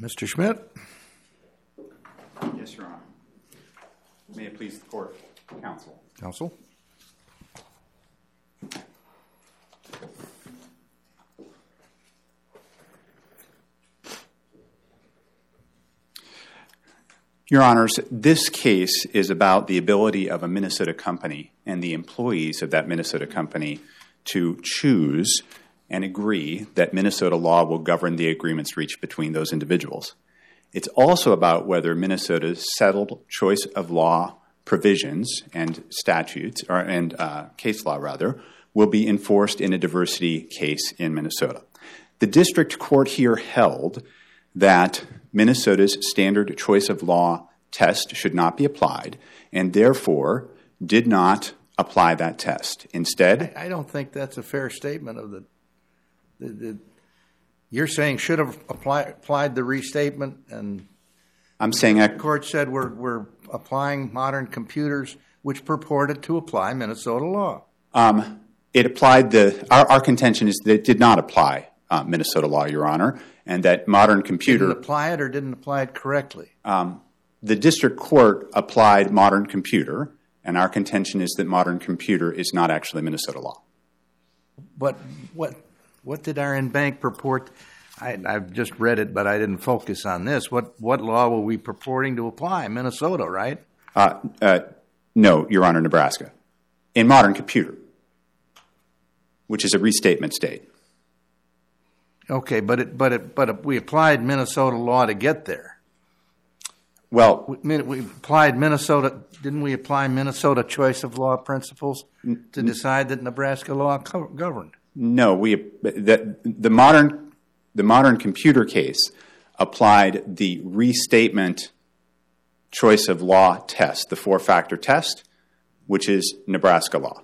Mr. Schmidt? Yes, Your Honor. May it please the court, counsel. Counsel? Your Honors, this case is about the ability of a Minnesota company and the employees of that Minnesota company to choose and agree that Minnesota law will govern the agreements reached between those individuals. It's also about whether Minnesota's settled choice of law provisions and statutes, or, and uh, case law rather, will be enforced in a diversity case in Minnesota. The district court here held that Minnesota's standard choice of law test should not be applied, and therefore did not apply that test. Instead, I don't think that's a fair statement of the, the, the you're saying should have apply, applied the restatement, and I'm saying the court said we're, we're applying modern computers, which purported to apply Minnesota law. um, it applied the, our, our contention is that it did not apply uh, Minnesota law, Your Honor, and that modern computer. Didn't apply it or didn't apply it correctly? Um, the district court applied modern computer, and our contention is that modern computer is not actually Minnesota law. But what, what did our en banc purport? I, I've just read it, but I didn't focus on this. What, what law were we purporting to apply? Minnesota, right? Uh, uh, no, Your Honor, Nebraska. In modern computer, which is a restatement state. Okay, but it, but it, but we applied Minnesota law to get there. Well, We, we applied Minnesota. Didn't we apply Minnesota choice of law principles to decide that Nebraska law co- governed? No, we the, the modern the modern computer case applied the restatement choice of law test, the four factor test, which is Nebraska law.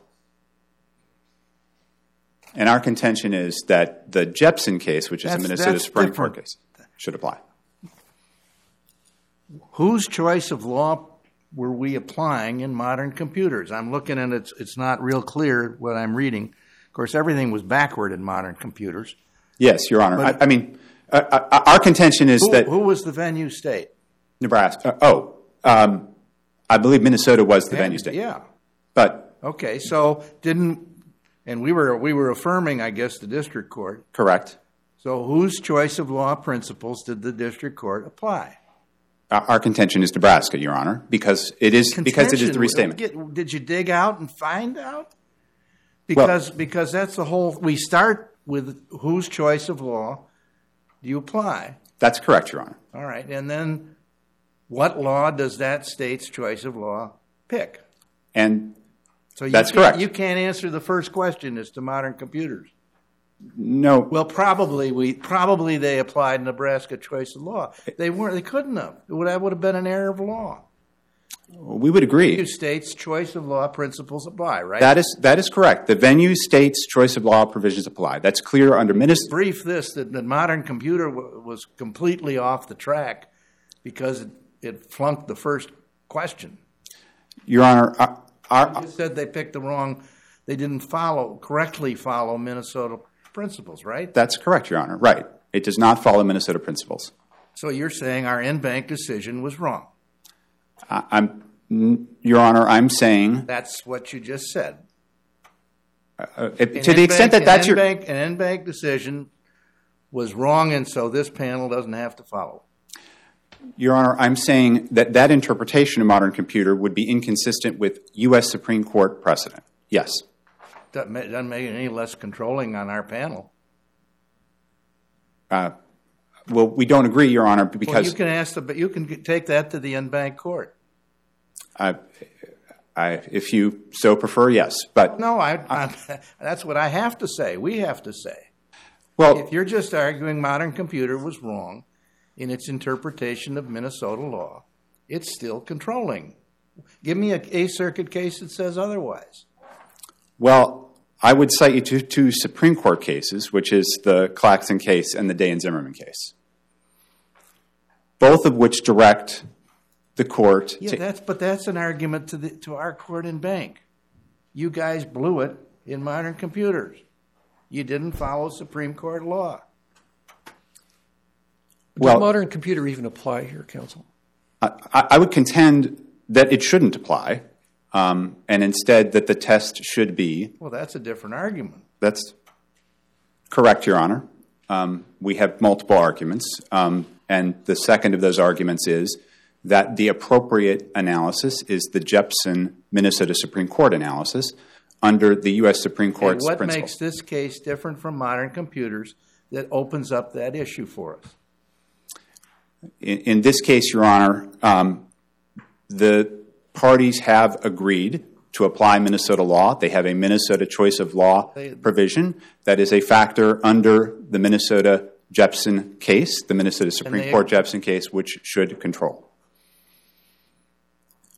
And our contention is that the Jepson case, which is a Minnesota Supreme Court case, should apply. Whose choice of law were we applying in modern computers? I'm looking and it's it's not real clear what I'm reading. Of course, everything was backward in modern computers. Yes, Your Honor. I, I mean, uh, uh, our contention is Who, that who was the venue state? Nebraska. Uh, oh, um, I believe Minnesota was the venue state. Yeah. But Okay, so didn't and we were we were affirming, I guess, the district court. correct. So whose choice of law principles did the district court apply? Our, contention is Nebraska, Your Honor, because it is because it is the Contention. restatement. Did you dig out and find out? Because because that's the whole. We start with whose choice of law do you apply? That's correct, Your Honor. All right, and then what law does that state's choice of law pick? And So you That's can't- correct. You can't answer the first question as to modern computers. no, Well, probably we probably they applied Nebraska choice of law. They weren't. They couldn't have. It would, that would have been an error of law. We would agree. Two states' choice of law principles apply, right? That is that is correct. The venue state's choice of law provisions apply. That's clear under Minnesota. brief this that the modern computer w- was completely off the track because it, it flunked the first question. Your Honor, our, our, It said they picked the wrong, they didn't follow correctly follow Minnesota principles, right? that's correct, Your Honor. Right. It does not follow Minnesota principles. So you're saying our en banc decision was wrong. I'm, Your Honor, I'm saying That's what you just said. uh, if- to the extent that that's your an en banc decision was wrong, and so this panel doesn't have to follow. Your Honor, I'm saying that that interpretation of modern computer would be inconsistent with U.S. Supreme Court precedent. Yes. Doesn't ma- doesn't make it any less controlling on our panel. Well, we don't agree, Your Honor, Well, you can ask the, but you can take that to the en banc court. I, I, if you so prefer, yes. But No, I, I, that's what I have to say. We have to say. well, If you're just arguing modern computer was wrong in its interpretation of Minnesota law, it's still controlling. Give me a, a circuit case that says otherwise. well, I would cite you to two Supreme Court cases, which is the Klaxon case and the Day and Zimmermann case, both of which direct the court Yeah, to that's but that's an argument to the to our court en banc. You guys blew it in modern computers. You didn't follow Supreme Court law. Does Well- modern computer even apply here, counsel? I, I would contend that it shouldn't apply, um, and instead that the test should be Well, that's a different argument. That's correct, Your Honor. Um, we have multiple arguments, um, and the second of those arguments is that the appropriate analysis is the Jepson Minnesota Supreme Court analysis under the U.S. Supreme And Court's what principle. makes this case different from modern computers that opens up that issue for us? in, in this case, Your Honor, um, the parties have agreed to apply Minnesota law. They have a Minnesota choice of law provision that is a factor under the Minnesota Jepson case, the Minnesota Supreme Court Jepson case, which should control.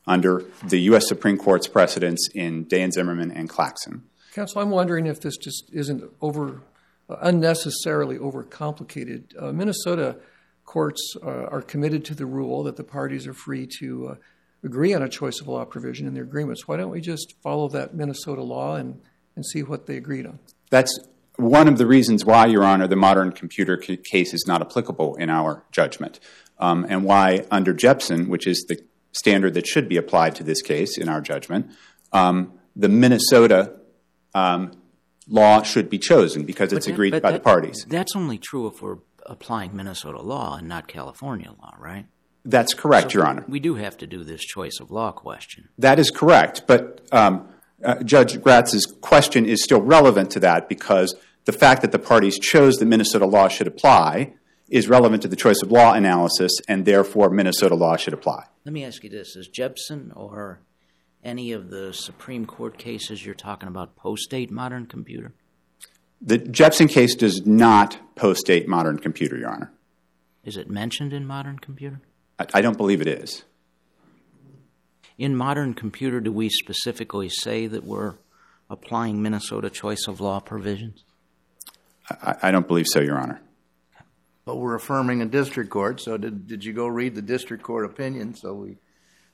Under the U.S. Supreme Court's precedents in Dan Zimmermann and Klaxon. Counsel, I'm wondering if this just isn't over uh, unnecessarily overcomplicated. Uh, Minnesota courts uh, are committed to the rule that the parties are free to uh, agree on a choice of law provision in their agreements. Why don't we just follow that Minnesota law and, and see what they agreed on? That's one of the reasons why, Your Honor, the modern computer ca- case is not applicable in our judgment, um, and why, under Jepson, which is the standard that should be applied to this case in our judgment, um, the Minnesota um, law should be chosen because it's agreed by the parties. That's only true if we're applying Minnesota law and not California law, right? That's correct, Your Honor. We do have to do this choice of law question. That is correct, but um, uh, Judge Grasz's question is still relevant to that because the fact that the parties chose that Minnesota law should apply is relevant to the choice of law analysis, and therefore Minnesota law should apply. Let me ask you this: Is Jepson or any of the Supreme Court cases you're talking about post-date modern computer? The Jepson case does not post-date modern computer, Your Honor. Is it mentioned in modern computer? I, I don't believe it is. In modern computer, do we specifically say that we're applying Minnesota choice of law provisions? I, I don't believe so, Your Honor. But we're affirming a district court, so did, did you go read the district court opinion so we,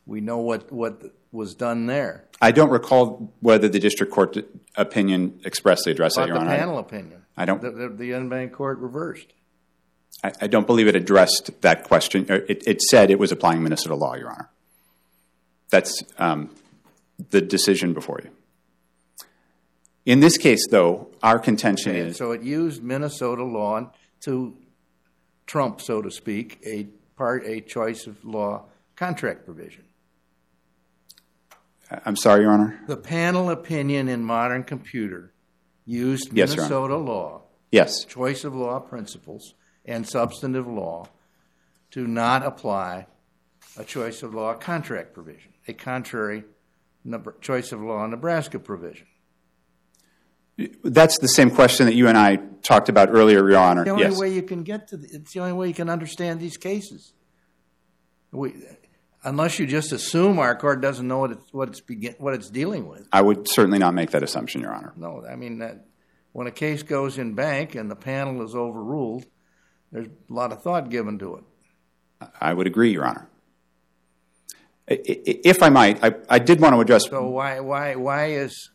we know what, what was done there? I don't recall whether the district court opinion expressly addressed that, Your the Honor. panel opinion. I don't- The, the, the en banc court reversed. I, I don't believe it addressed that question. It, it said it was applying Minnesota law, Your Honor. That's um, the decision before you. In this case, though, our contention And is so it used Minnesota law to trump, so to speak, a part, a choice of law contract provision. I'm sorry, Your Honor. The panel opinion in modern computer used Yes, Minnesota law, Yes, choice of law principles, and substantive law to not apply a choice of law contract provision, a contrary choice of law Nebraska provision. that's the same question that you and I talked about earlier, Your Honor. The only Yes. way you can get to the, it's the only way you can understand these cases. We, unless you just assume our court doesn't know what it's what it's begin, what it's dealing with. I would certainly not make that assumption, Your Honor. No, I mean that when a case goes en banc and the panel is overruled, there's a lot of thought given to it. I would agree, Your Honor. If I might, I, I did want to address So why why why is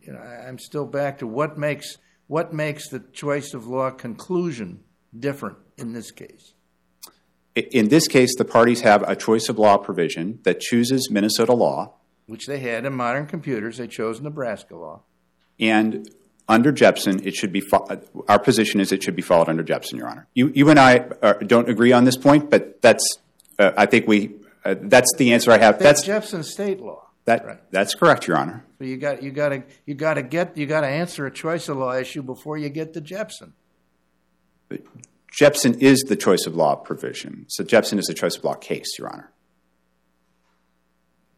you know I'm still back to what makes what makes the choice of law conclusion different in this case? In this case, the parties have a choice of law provision that chooses Minnesota law, Which they had in modern computers, they chose Nebraska law. and under Jepson, it should be. fo- Our position is it should be followed under Jepson, Your Honor. You, you and I uh, don't agree on this point, but that's. Uh, I think we. Uh, that's the answer I have. That's That's Jepson state law. that. right. That's correct, Your Honor. So you got you got to you got to get you got to answer a choice of law issue before you get to Jepson. But Jepson is the choice of law provision. So Jepson is a choice of law case, Your Honor.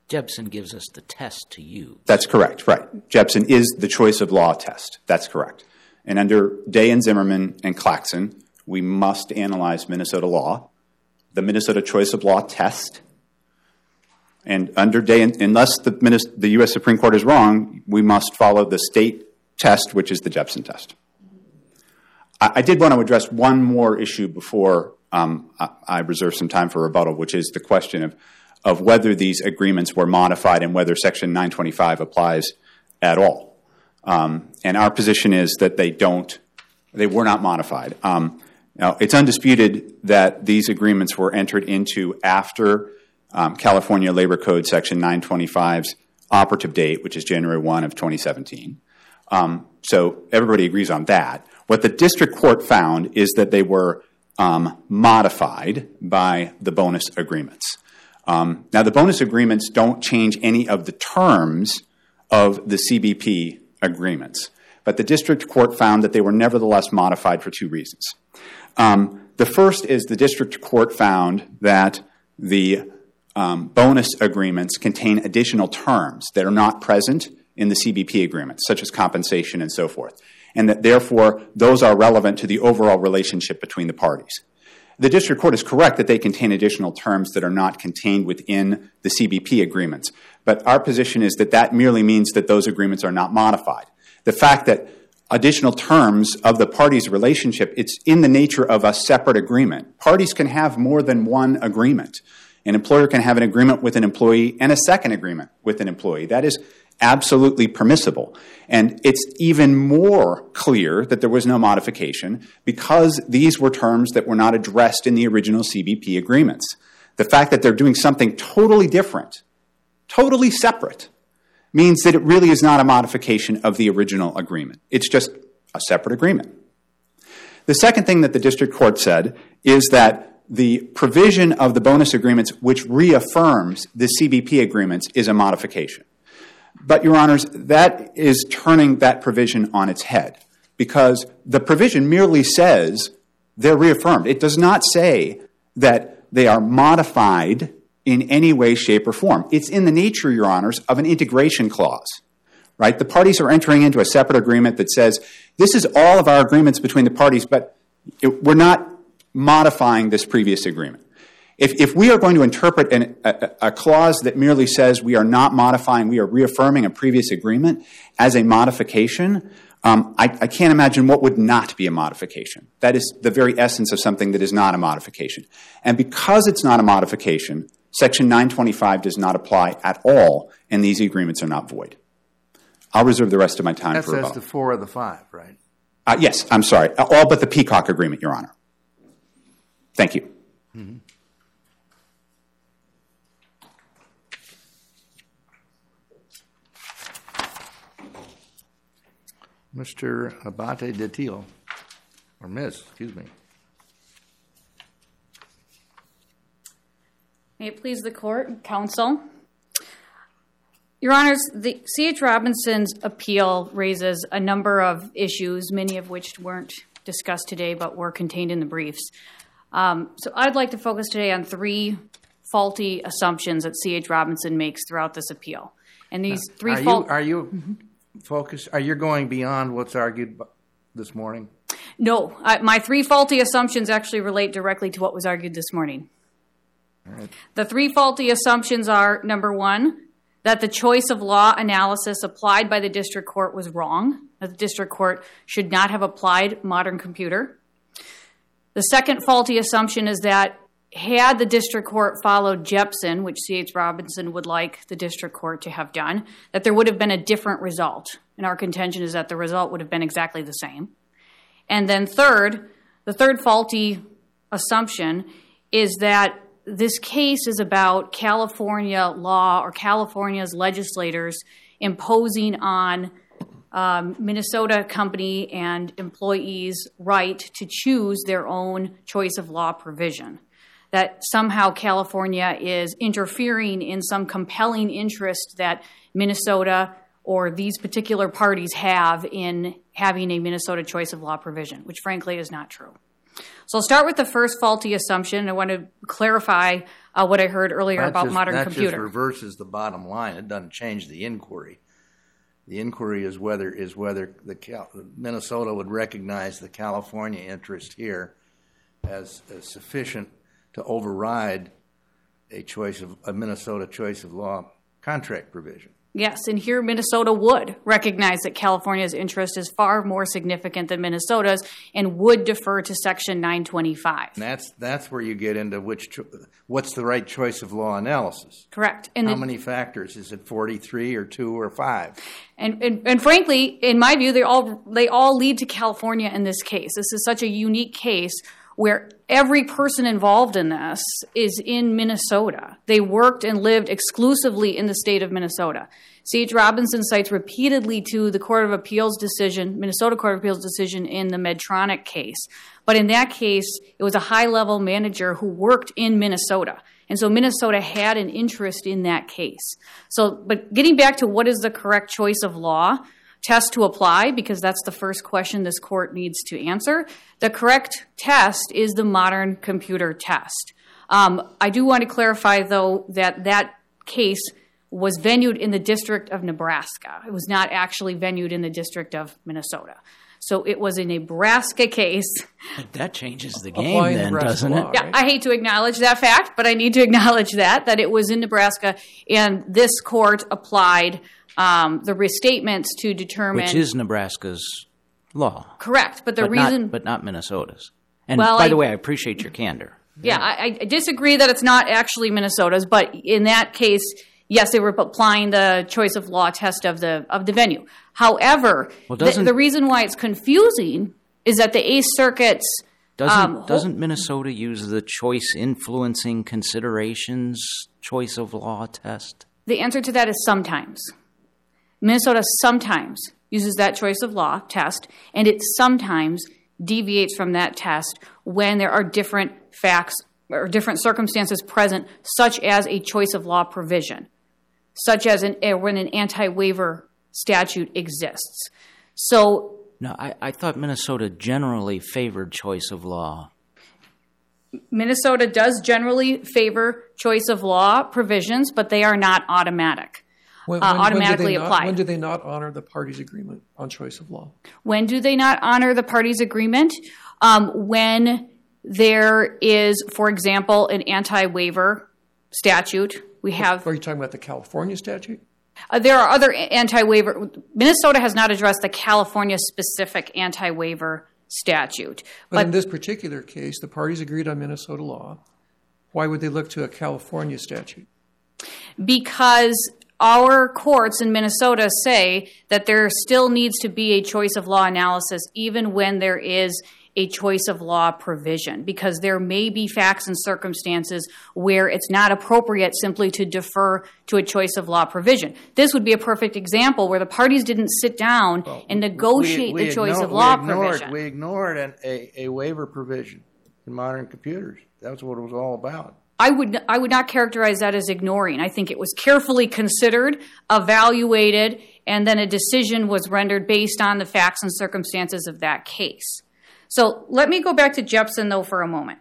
Jepson gives us the test to use. That's correct, right. Jepson is the choice of law test. That's correct. And under Day and Zimmermann and Klaxon, we must analyze Minnesota law, the Minnesota choice of law test. And under Day, unless the, the U.S. Supreme Court is wrong, we must follow the state test, which is the Jepson test. I, did want to address one more issue before um, I, reserve some time for rebuttal, which is the question of, of whether these agreements were modified and whether Section 925 applies at all. Um, and our position is that they don't, they were not modified. Um, Now, it's undisputed that these agreements were entered into after um, California Labor Code Section 925's operative date, which is January 1 of 2017. Um, so everybody agrees on that. What the district court found is that they were um, modified by the bonus agreements. Um, now, the bonus agreements don't change any of the terms of the CBP agreements, but the district court found that they were nevertheless modified for two reasons. Um, the first is the district court found that the um, bonus agreements contain additional terms that are not present in the CBP agreements, such as compensation and so forth, and that therefore those are relevant to the overall relationship between the parties. The district court is correct that they contain additional terms that are not contained within the CBP agreements, but our position is that that merely means that those agreements are not modified. The fact that additional terms of the parties' relationship, it's in the nature of a separate agreement. Parties can have more than one agreement. An employer can have an agreement with an employee and a second agreement with an employee. That is absolutely permissible. And it's even more clear that there was no modification because these were terms that were not addressed in the original CBP agreements. The fact that they're doing something totally different, totally separate, means that it really is not a modification of the original agreement. It's just a separate agreement. The second thing that the district court said is that the provision of the bonus agreements which reaffirms the CBP agreements is a modification. But, Your Honors, that is turning that provision on its head because the provision merely says they're reaffirmed. It does not say that they are modified in any way, shape, or form. It's in the nature, Your Honors, of an integration clause. Right? The parties are entering into a separate agreement that says this is all of our agreements between the parties, but it, we're not modifying this previous agreement. If, if we are going to interpret an, a, a clause that merely says we are not modifying, we are reaffirming a previous agreement as a modification, um, I, I, can't imagine what would not be a modification. That is the very essence of something that is not a modification. And because it's not a modification, Section 925 does not apply at all, and these agreements are not void. I'll reserve the rest of my time for the four of the five, right? Uh, yes, I'm sorry. All but the Peacock Agreement, Your Honor. Thank you. Mm-hmm. Mr. Abate de Tilo, or Ms., excuse me. May it please the court, counsel. Your Honors, the C.H. Robinson's appeal raises a number of issues, many of which weren't discussed today but were contained in the briefs. Um, so I'd like to focus today on three faulty assumptions that C.H. Robinson makes throughout this appeal. And these three Are you, are you focused, are you going beyond what's argued this morning? No, I, my three faulty assumptions actually relate directly to what was argued this morning. The three faulty assumptions are number one, that the choice of law analysis applied by the district court was wrong, that the district court should not have applied modern computer. The second faulty assumption is that had the district court followed Jepson, which C.H. Robinson would like the district court to have done, that there would have been a different result. And our contention is that the result would have been exactly the same. And then, third, the third faulty assumption is that this case is about California law or California's legislators imposing on um, Minnesota company and employees' right to choose their own choice of law provision. That somehow California is interfering in some compelling interest that Minnesota or these particular parties have in having a Minnesota choice of law provision, which frankly is not true. So I'll start with the first faulty assumption. I want to clarify uh, what I heard earlier That about just- modern That computer. just reverses the bottom line. It doesn't change the inquiry. The inquiry is whether, is whether the Cal- Minnesota would recognize the California interest here as, as sufficient to override a choice of, a Minnesota choice of law contract provision. Yes, and here Minnesota would recognize that California's interest is far more significant than Minnesota's and would defer to Section 925. And that's, that's where you get into which, cho- what's the right choice of law analysis? Correct. And, How the- many factors? Is it 43 or 2 or 5? and, and, and frankly, in my view, they all, they all lead to California in this case. This is such a unique case where every person involved in this is in Minnesota. They worked and lived exclusively in the state of Minnesota. C.H. Robinson cites repeatedly to the Court of Appeals decision, Minnesota Court of Appeals decision in the Medtronic case. But in that case, it was a high level manager who worked in Minnesota. And so Minnesota had an interest in that case. So, but getting back to what is the correct choice of law, test to apply because that's the first question this court needs to answer. The correct test is the modern computer test. Um, I do want to clarify, though, that that case was venued in the District of Nebraska. It was not actually venued in the District of Minnesota. So it was a Nebraska case. That changes the game, Applying then, Nebraska doesn't law, it? Yeah, I hate to acknowledge that fact, but I need to acknowledge that that it was in Nebraska, and this court applied um, the restatements to determine Which is Nebraska's law, correct. But the but reason, not, but not Minnesota's. And Well, by I- the way, I appreciate your candor. yeah, I, I disagree that it's not actually Minnesota's, but in that case, yes, they were applying the choice of law test of the of the venue. However, Well, the, the reason why it's confusing is that the Eighth Circuit's Doesn't um, doesn't Minnesota use the choice influencing considerations choice of law test? The answer to that is sometimes. Minnesota sometimes uses that choice of law test, and it sometimes deviates from that test when there are different facts or different circumstances present, such as a choice of law provision, such as an, eh, when an anti waiver statute exists. So No, I, I thought Minnesota generally favored choice of law. Minnesota does generally favor choice of law provisions, but they are not automatic. When, Uh, when- when do they automatically not- applied. When do they not honor the parties' agreement on choice of law? When do they not honor the parties' agreement? Um, when there is, for example, an anti waiver statute. We have Are you talking about the California statute? uh, there are other anti waiver. Minnesota has not addressed the California specific anti waiver statute, But, but in this particular case, the parties agreed on Minnesota law. Why would they look to a California statute? because our courts in Minnesota say that there still needs to be a choice of law analysis even when there is a choice of law provision because there may be facts and circumstances where it's not appropriate simply to defer to a choice of law provision. This would be a perfect example where the parties didn't sit down and negotiate We- we the choice of law we ignored, provision. We ignored an, a, a waiver provision in modern computers. That's what it was all about. I would I would not characterize that as ignoring. I think it was carefully considered, evaluated, and then a decision was rendered based on the facts and circumstances of that case. So let me go back to Jepson though for a moment.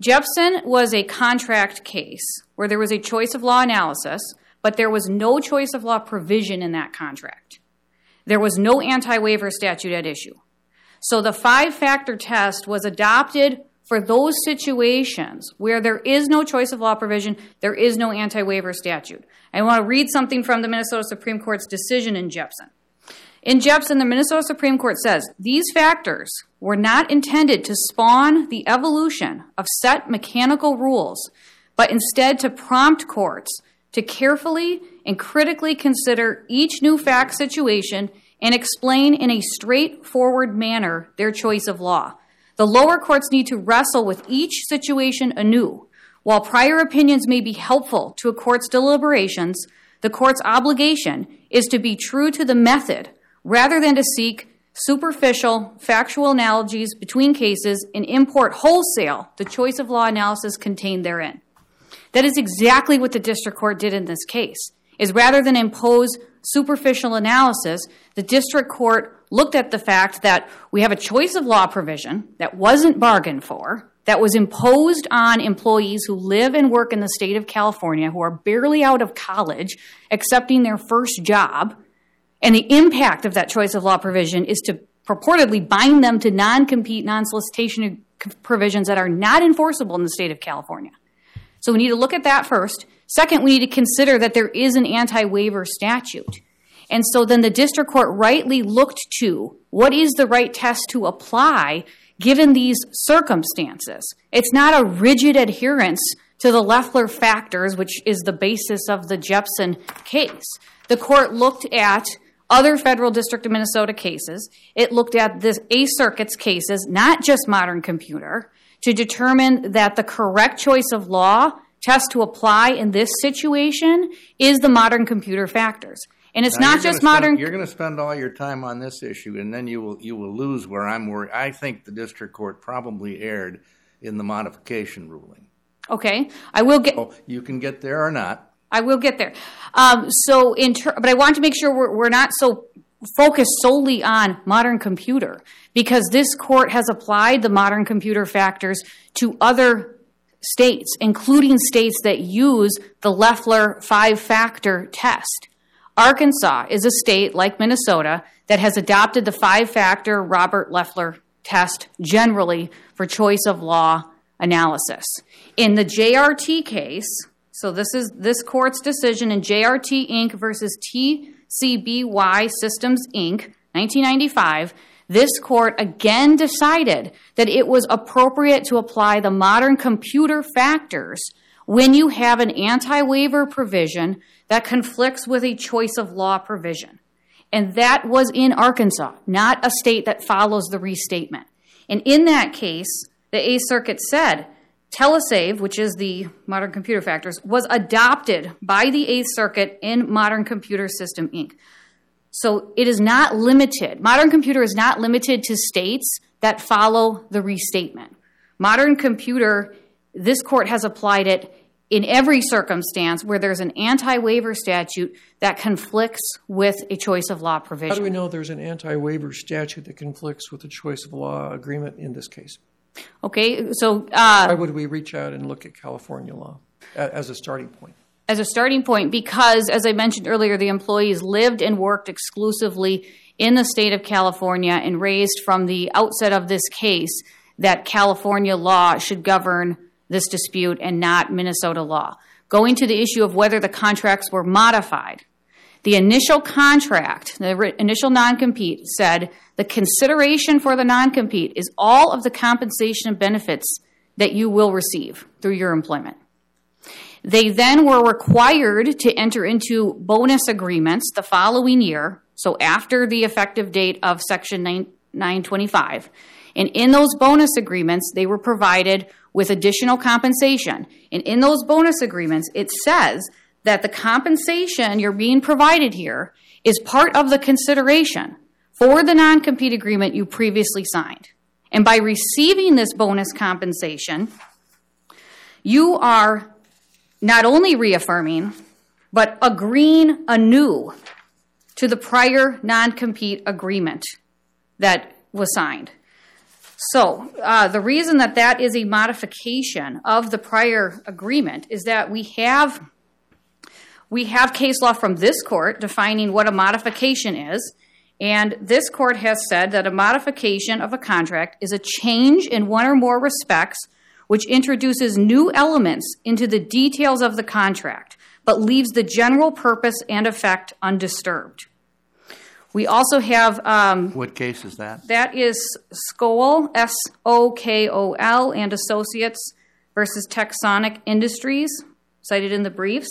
Jepson was a contract case where there was a choice of law analysis, but there was no choice of law provision in that contract. There was no anti-waiver statute at issue. So the five factor test was adopted for those situations where there is no choice of law provision, there is no anti waiver statute. I want to read something from the Minnesota Supreme Court's decision in Jepson. In Jepson, the Minnesota Supreme Court says these factors were not intended to spawn the evolution of set mechanical rules, but instead to prompt courts to carefully and critically consider each new fact situation and explain in a straightforward manner their choice of law. The lower courts need to wrestle with each situation anew. While prior opinions may be helpful to a court's deliberations, the court's obligation is to be true to the method rather than to seek superficial factual analogies between cases and import wholesale the choice of law analysis contained therein. That is exactly what the district court did in this case. Is rather than impose superficial analysis, the district court looked at the fact that we have a choice of law provision that wasn't bargained for, that was imposed on employees who live and work in the state of California who are barely out of college, accepting their first job, and the impact of that choice of law provision is to purportedly bind them to non compete, non solicitation provisions that are not enforceable in the state of California. So we need to look at that first. Second, we need to consider that there is an anti waiver statute. And so then the district court rightly looked to what is the right test to apply given these circumstances. It's not a rigid adherence to the Leflar factors, which is the basis of the Jepson case. The court looked at other federal district of Minnesota cases. It looked at the Eighth Circuit's cases, not just modern computer, to determine that the correct choice of law test to apply in this situation is the modern computer factors. And it's Now, not just spend- modern. You're going to spend all your time on this issue, and then you will you will lose where I'm worried. I think the district court probably erred in the modification ruling. okay, I will get. Oh, you can get there or not. I will get there. Um, so, in ter- but I want to make sure we're, we're not so focused solely on modern computer because this court has applied the modern computer factors to other states, including states that use the Leflar five factor test. Arkansas is a state like Minnesota that has adopted the five factor Robert Leflar test generally for choice of law analysis. In the JRT case, so this is this court's decision in JRT Inc. versus TCBY Systems Inc. 1995. This court again decided that it was appropriate to apply the modern computer factors when you have an anti waiver provision that conflicts with a choice of law provision. And that was in Arkansas, not a state that follows the restatement. And in that case, the Eighth Circuit said Telesave, which is the modern computer factors, was adopted by the Eighth Circuit in Modern Computer System Inc. So it is not limited. Modern computer is not limited to states that follow the restatement. Modern computer, this court has applied it in every circumstance where there's an anti waiver statute that conflicts with a choice of law provision. How do we know there's an anti-waiver statute that conflicts with the choice of law agreement in this case? Okay, so uh, Why would we reach out and look at California law as a starting point? As a starting point because, as I mentioned earlier, the employees lived and worked exclusively in the state of California and raised from the outset of this case that California law should govern this dispute and not Minnesota law. Going to the issue of whether the contracts were modified, the initial contract, the initial non compete, said the consideration for the non compete is all of the compensation and benefits that you will receive through your employment. They then were required to enter into bonus agreements the following year, so after the effective date of Section 9, 925. And in those bonus agreements, they were provided with additional compensation. And in those bonus agreements, it says that the compensation you're being provided here is part of the consideration for the non compete agreement you previously signed. And by receiving this bonus compensation, you are not only reaffirming, but agreeing anew to the prior non compete agreement that was signed. So, uh, the reason that that is a modification of the prior agreement is that we have we have case law from this court defining what a modification is, and this court has said that a modification of a contract is a change in one or more respects which introduces new elements into the details of the contract, but leaves the general purpose and effect undisturbed. We also have um, What case is that? that is Sokol, S O K O L, and Associates versus Techsonic Industries, cited in the briefs.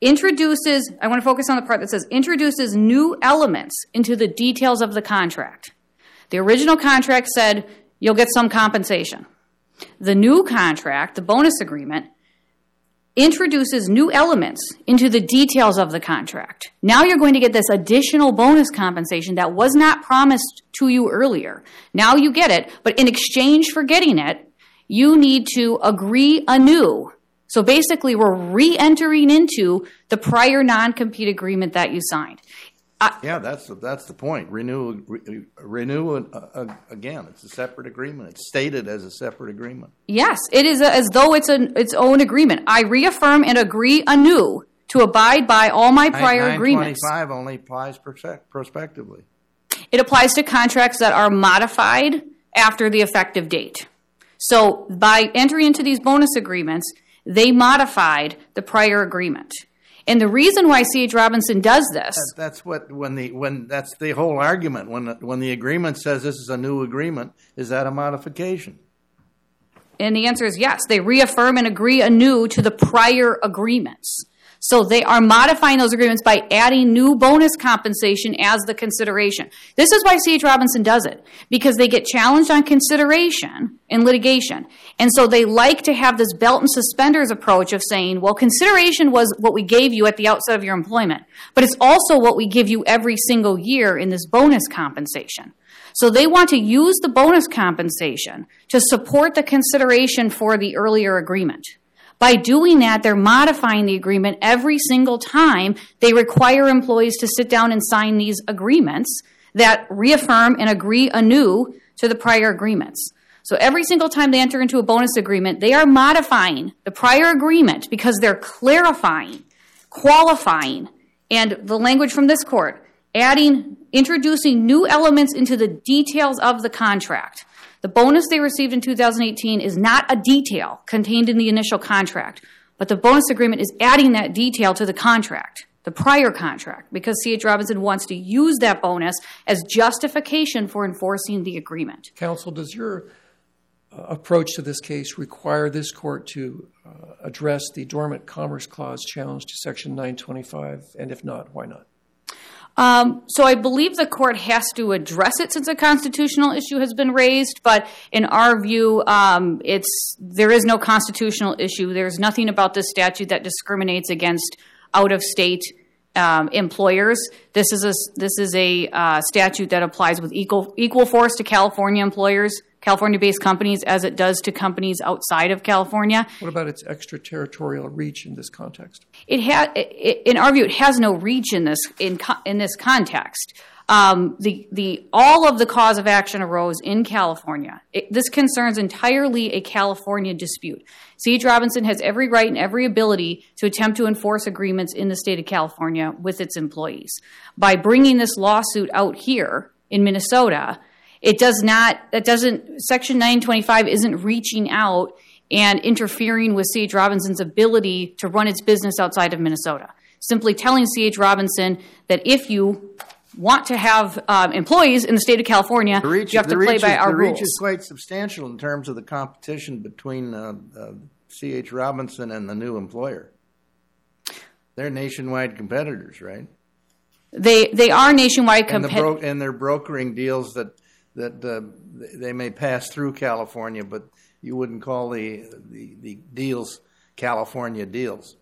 Introduces, I want to focus on the part that says introduces new elements into the details of the contract. The original contract said you'll get some compensation. The new contract, the bonus agreement, introduces new elements into the details of the contract. Now you're going to get this additional bonus compensation that was not promised to you earlier. Now you get it, but in exchange for getting it, you need to agree anew. So basically, we're re entering into the prior non compete agreement that you signed. Yeah, that's that's the point. Renew re, renew uh, uh, again. It's a separate agreement. It's stated as a separate agreement. Yes, it is as though it's an, its own agreement. I reaffirm and agree anew to abide by all my prior agreements. 925 only applies prospectively. It applies to contracts that are modified after the effective date. So by entering into these bonus agreements, they modified the prior agreement. And the reason why C.H. Robinson does this, That's what when the when that's the whole argument. When the, when the agreement says this is a new agreement, is that a modification? and the answer is yes, they reaffirm and agree anew to the prior agreements. So they are modifying those agreements by adding new bonus compensation as the consideration. This is why C.H. Robinson does it, because they get challenged on consideration in litigation. And so they like to have this belt and suspenders approach of saying, well, consideration was what we gave you at the outset of your employment, but it's also what we give you every single year in this bonus compensation. So they want to use the bonus compensation to support the consideration for the earlier agreement. By doing that, they're modifying the agreement every single time they require employees to sit down and sign these agreements that reaffirm and agree anew to the prior agreements. So every single time they enter into a bonus agreement, they are modifying the prior agreement because they're clarifying, qualifying, and the language from this court, adding, introducing new elements into the details of the contract. The bonus they received in 2018 is not a detail contained in the initial contract, but the bonus agreement is adding that detail to the contract, the prior contract, because C.H. Robinson wants to use that bonus as justification for enforcing the agreement. Counsel, does your uh, approach to this case require this court to uh, address the Dormant Commerce Clause challenge to Section 925? And if not, why not? Um, so I believe the court has to address it since a constitutional issue has been raised. But in our view, um, it's there is no constitutional issue. There's nothing about this statute that discriminates against out of state um, employers. This is a uh, statute that applies with equal equal force to California employers. California-based companies as it does to companies outside of California. What about its extraterritorial reach in this context? It ha- it, in our view, it has no reach in this in co- in this context. Um, the the all of the cause of action arose in California. It, this concerns entirely a California dispute. C.H. Robinson has every right and every ability to attempt to enforce agreements in the state of California with its employees. By bringing this lawsuit out here in Minnesota, it does not, that doesn't, Section 925 isn't reaching out and interfering with C.H. Robinson's ability to run its business outside of Minnesota. Simply telling C.H. Robinson that if you want to have um, employees in the state of California, reach, you have to play by is, our the rules. reach is quite substantial in terms of the competition between uh, uh, C.H. Robinson and the new employer. They're nationwide competitors, right? they they are nationwide And, the bro- and they're brokering deals that that uh, they may pass through California, but you wouldn't call the, the, the deals California deals.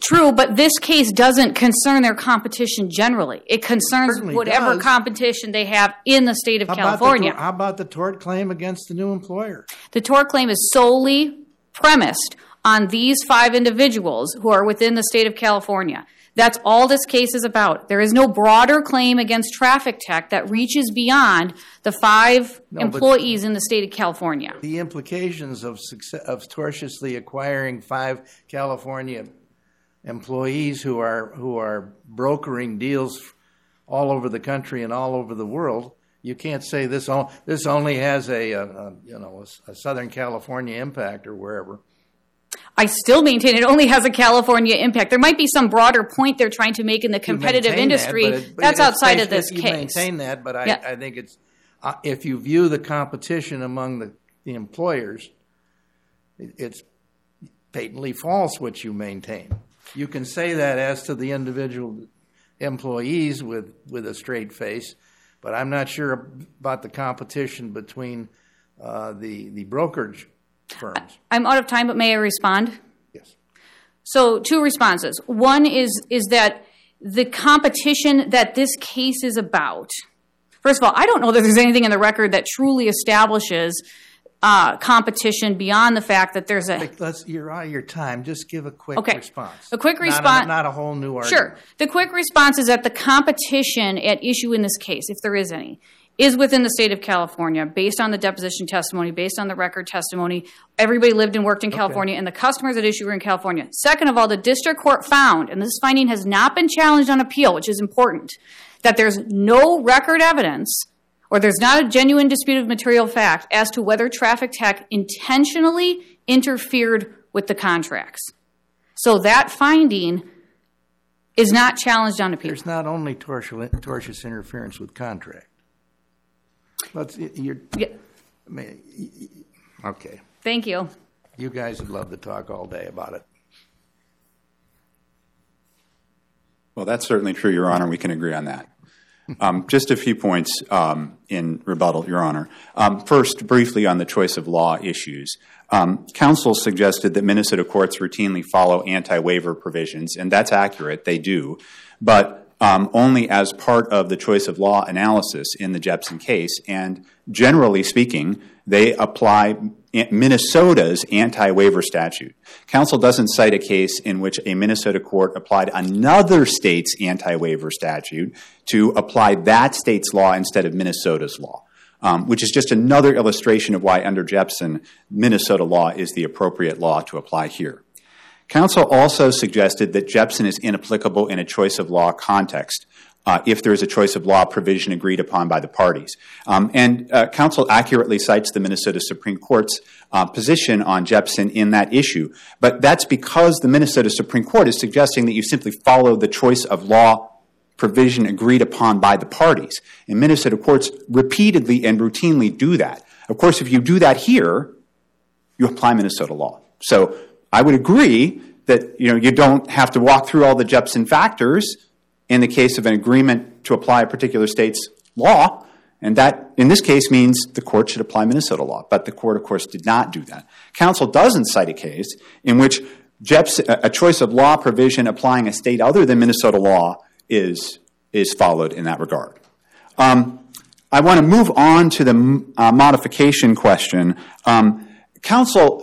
True, but this case doesn't concern their competition generally. It concerns Certainly whatever does. competition they have in the state of How California. About the, how about the tort claim against the new employer? The tort claim is solely premised on these five individuals who are within the state of California. That's all this case is about. There is no broader claim against Traffic Tech that reaches beyond the five but- employees in the state of California. The implications of success, of tortiously acquiring five California employees who are who are brokering deals all over the country and all over the world. You can't say this on, this only has a, a, a you know a, a Southern California impact or wherever. I still maintain it only has a California impact. There might be some broader point they're trying to make in the competitive maintain that, industry. but it- but That's outside of this you case. maintain that, but I, Yeah. I think it's uh, if you view the competition among the, the employers, it, it's patently false what you maintain. You can say that as to the individual employees with with a straight face, but I'm not sure about the competition between uh, the the brokerage firms. I'm out of time, but may I respond? Yes. So, two responses. One is is that the competition that this case is about. First of all, I don't know that there's anything in the record that truly establishes uh, competition beyond the fact that there's a Like, Let's you're out of your time. Just give a quick Okay. response. A quick Not not a whole new argument. Sure. The quick response is that the competition at issue in this case, if there is any, is within the state of California based on the deposition testimony, based on the record testimony. Everybody lived and worked in California, and the customers at issue were in California. Second of all, the district court found, and this finding has not been challenged on appeal, which is important, that there's no record evidence or there's not a genuine dispute of material fact as to whether Traffic Tech intentionally interfered with the contracts. So that finding is not challenged on appeal. There's not only tortious, tortious interference with contract. Let's, you're, Yeah, I mean, y- y- okay. Thank you. You guys would love to talk all day about it. Well, that's certainly true, Your Honor. We can agree on that. Um, just a few points um, in rebuttal, Your Honor. Um, first, briefly on the choice of law issues. Um, counsel suggested that Minnesota courts routinely follow anti waiver provisions, and that's accurate, they do, but um, only as part of the choice of law analysis in the Jepson case. And generally speaking, they apply Minnesota's anti waiver statute. Counsel doesn't cite a case in which a Minnesota court applied another state's anti waiver statute to apply that state's law instead of Minnesota's law. Um, which is just another illustration of why, under Jepson, Minnesota law is the appropriate law to apply here. Counsel also suggested that Jepson is inapplicable in a choice of law context. Uh, if there is a choice of law provision agreed upon by the parties. Um, and uh, counsel accurately cites the Minnesota Supreme Court's uh, position on Jepson in that issue. But that's because the Minnesota Supreme Court is suggesting that you simply follow the choice of law provision agreed upon by the parties. And Minnesota courts repeatedly and routinely do that. Of course, if you do that here, you apply Minnesota law. So I would agree that you know you don't have to walk through all the Jepson factors in the case of an agreement to apply a particular state's law, and that in this case means the court should apply Minnesota law. But the court, of course, did not do that. Counsel doesn't cite a case in which Jepson, a choice of law provision applying a state other than Minnesota law is is followed in that regard. Um, I want to move on to the uh, modification question. Um, counsel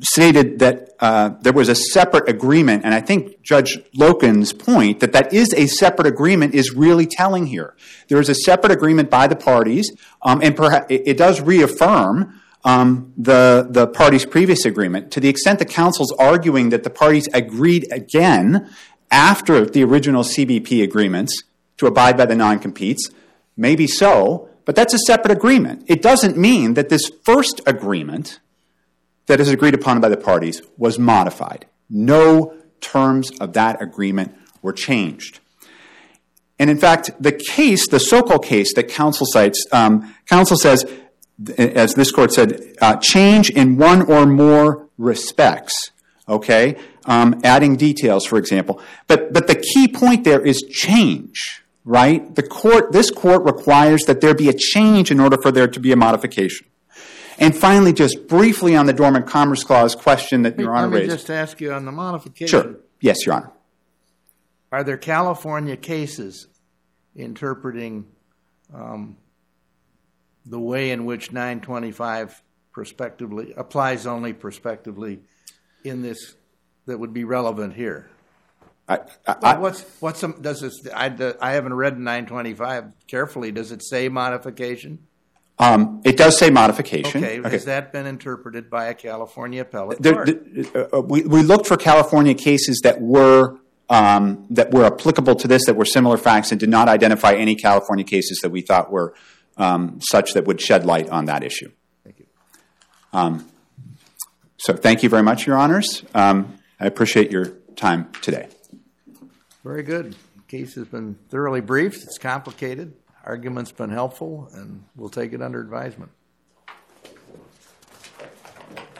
stated that uh, there was a separate agreement, and I think Judge Loken's point that that is a separate agreement is really telling here. There is a separate agreement by the parties, um, and perhaps it, does reaffirm um, the the parties' previous agreement to the extent the counsel's arguing that the parties agreed again after the original CBP agreements to abide by the non-competes. Maybe so, but that's a separate agreement. It doesn't mean that this first agreement that is agreed upon by the parties was modified. No terms of that agreement were changed. And in fact, the case, the Sokol case that counsel cites, um, counsel says, as this court said, uh, change in one or more respects. Okay, um, adding details, for example. But but the key point there is change, right? The court, this court requires that there be a change in order for there to be a modification. And finally, just briefly on the Dormant Commerce Clause question that Your Honor Let me raised. just ask you on the modification. Sure. Yes, Your Honor. Are there California cases interpreting um, the way in which 925 prospectively applies only prospectively in this that would be relevant here? I, I, what's what's some, does this? I, I haven't read 925 carefully. Does it say modification? Um, it does say modification. Okay, has that been interpreted by a California appellate court? uh, uh, we, we looked for California cases that were um, that were applicable to this, that were similar facts, and did not identify any California cases that we thought were um, such that would shed light on that issue. Thank you. Um, so, thank you very much, Your Honors. Um, I appreciate your time today. Very good. The Case has been thoroughly briefed. It's complicated. Argument's been helpful, and we'll take it under advisement.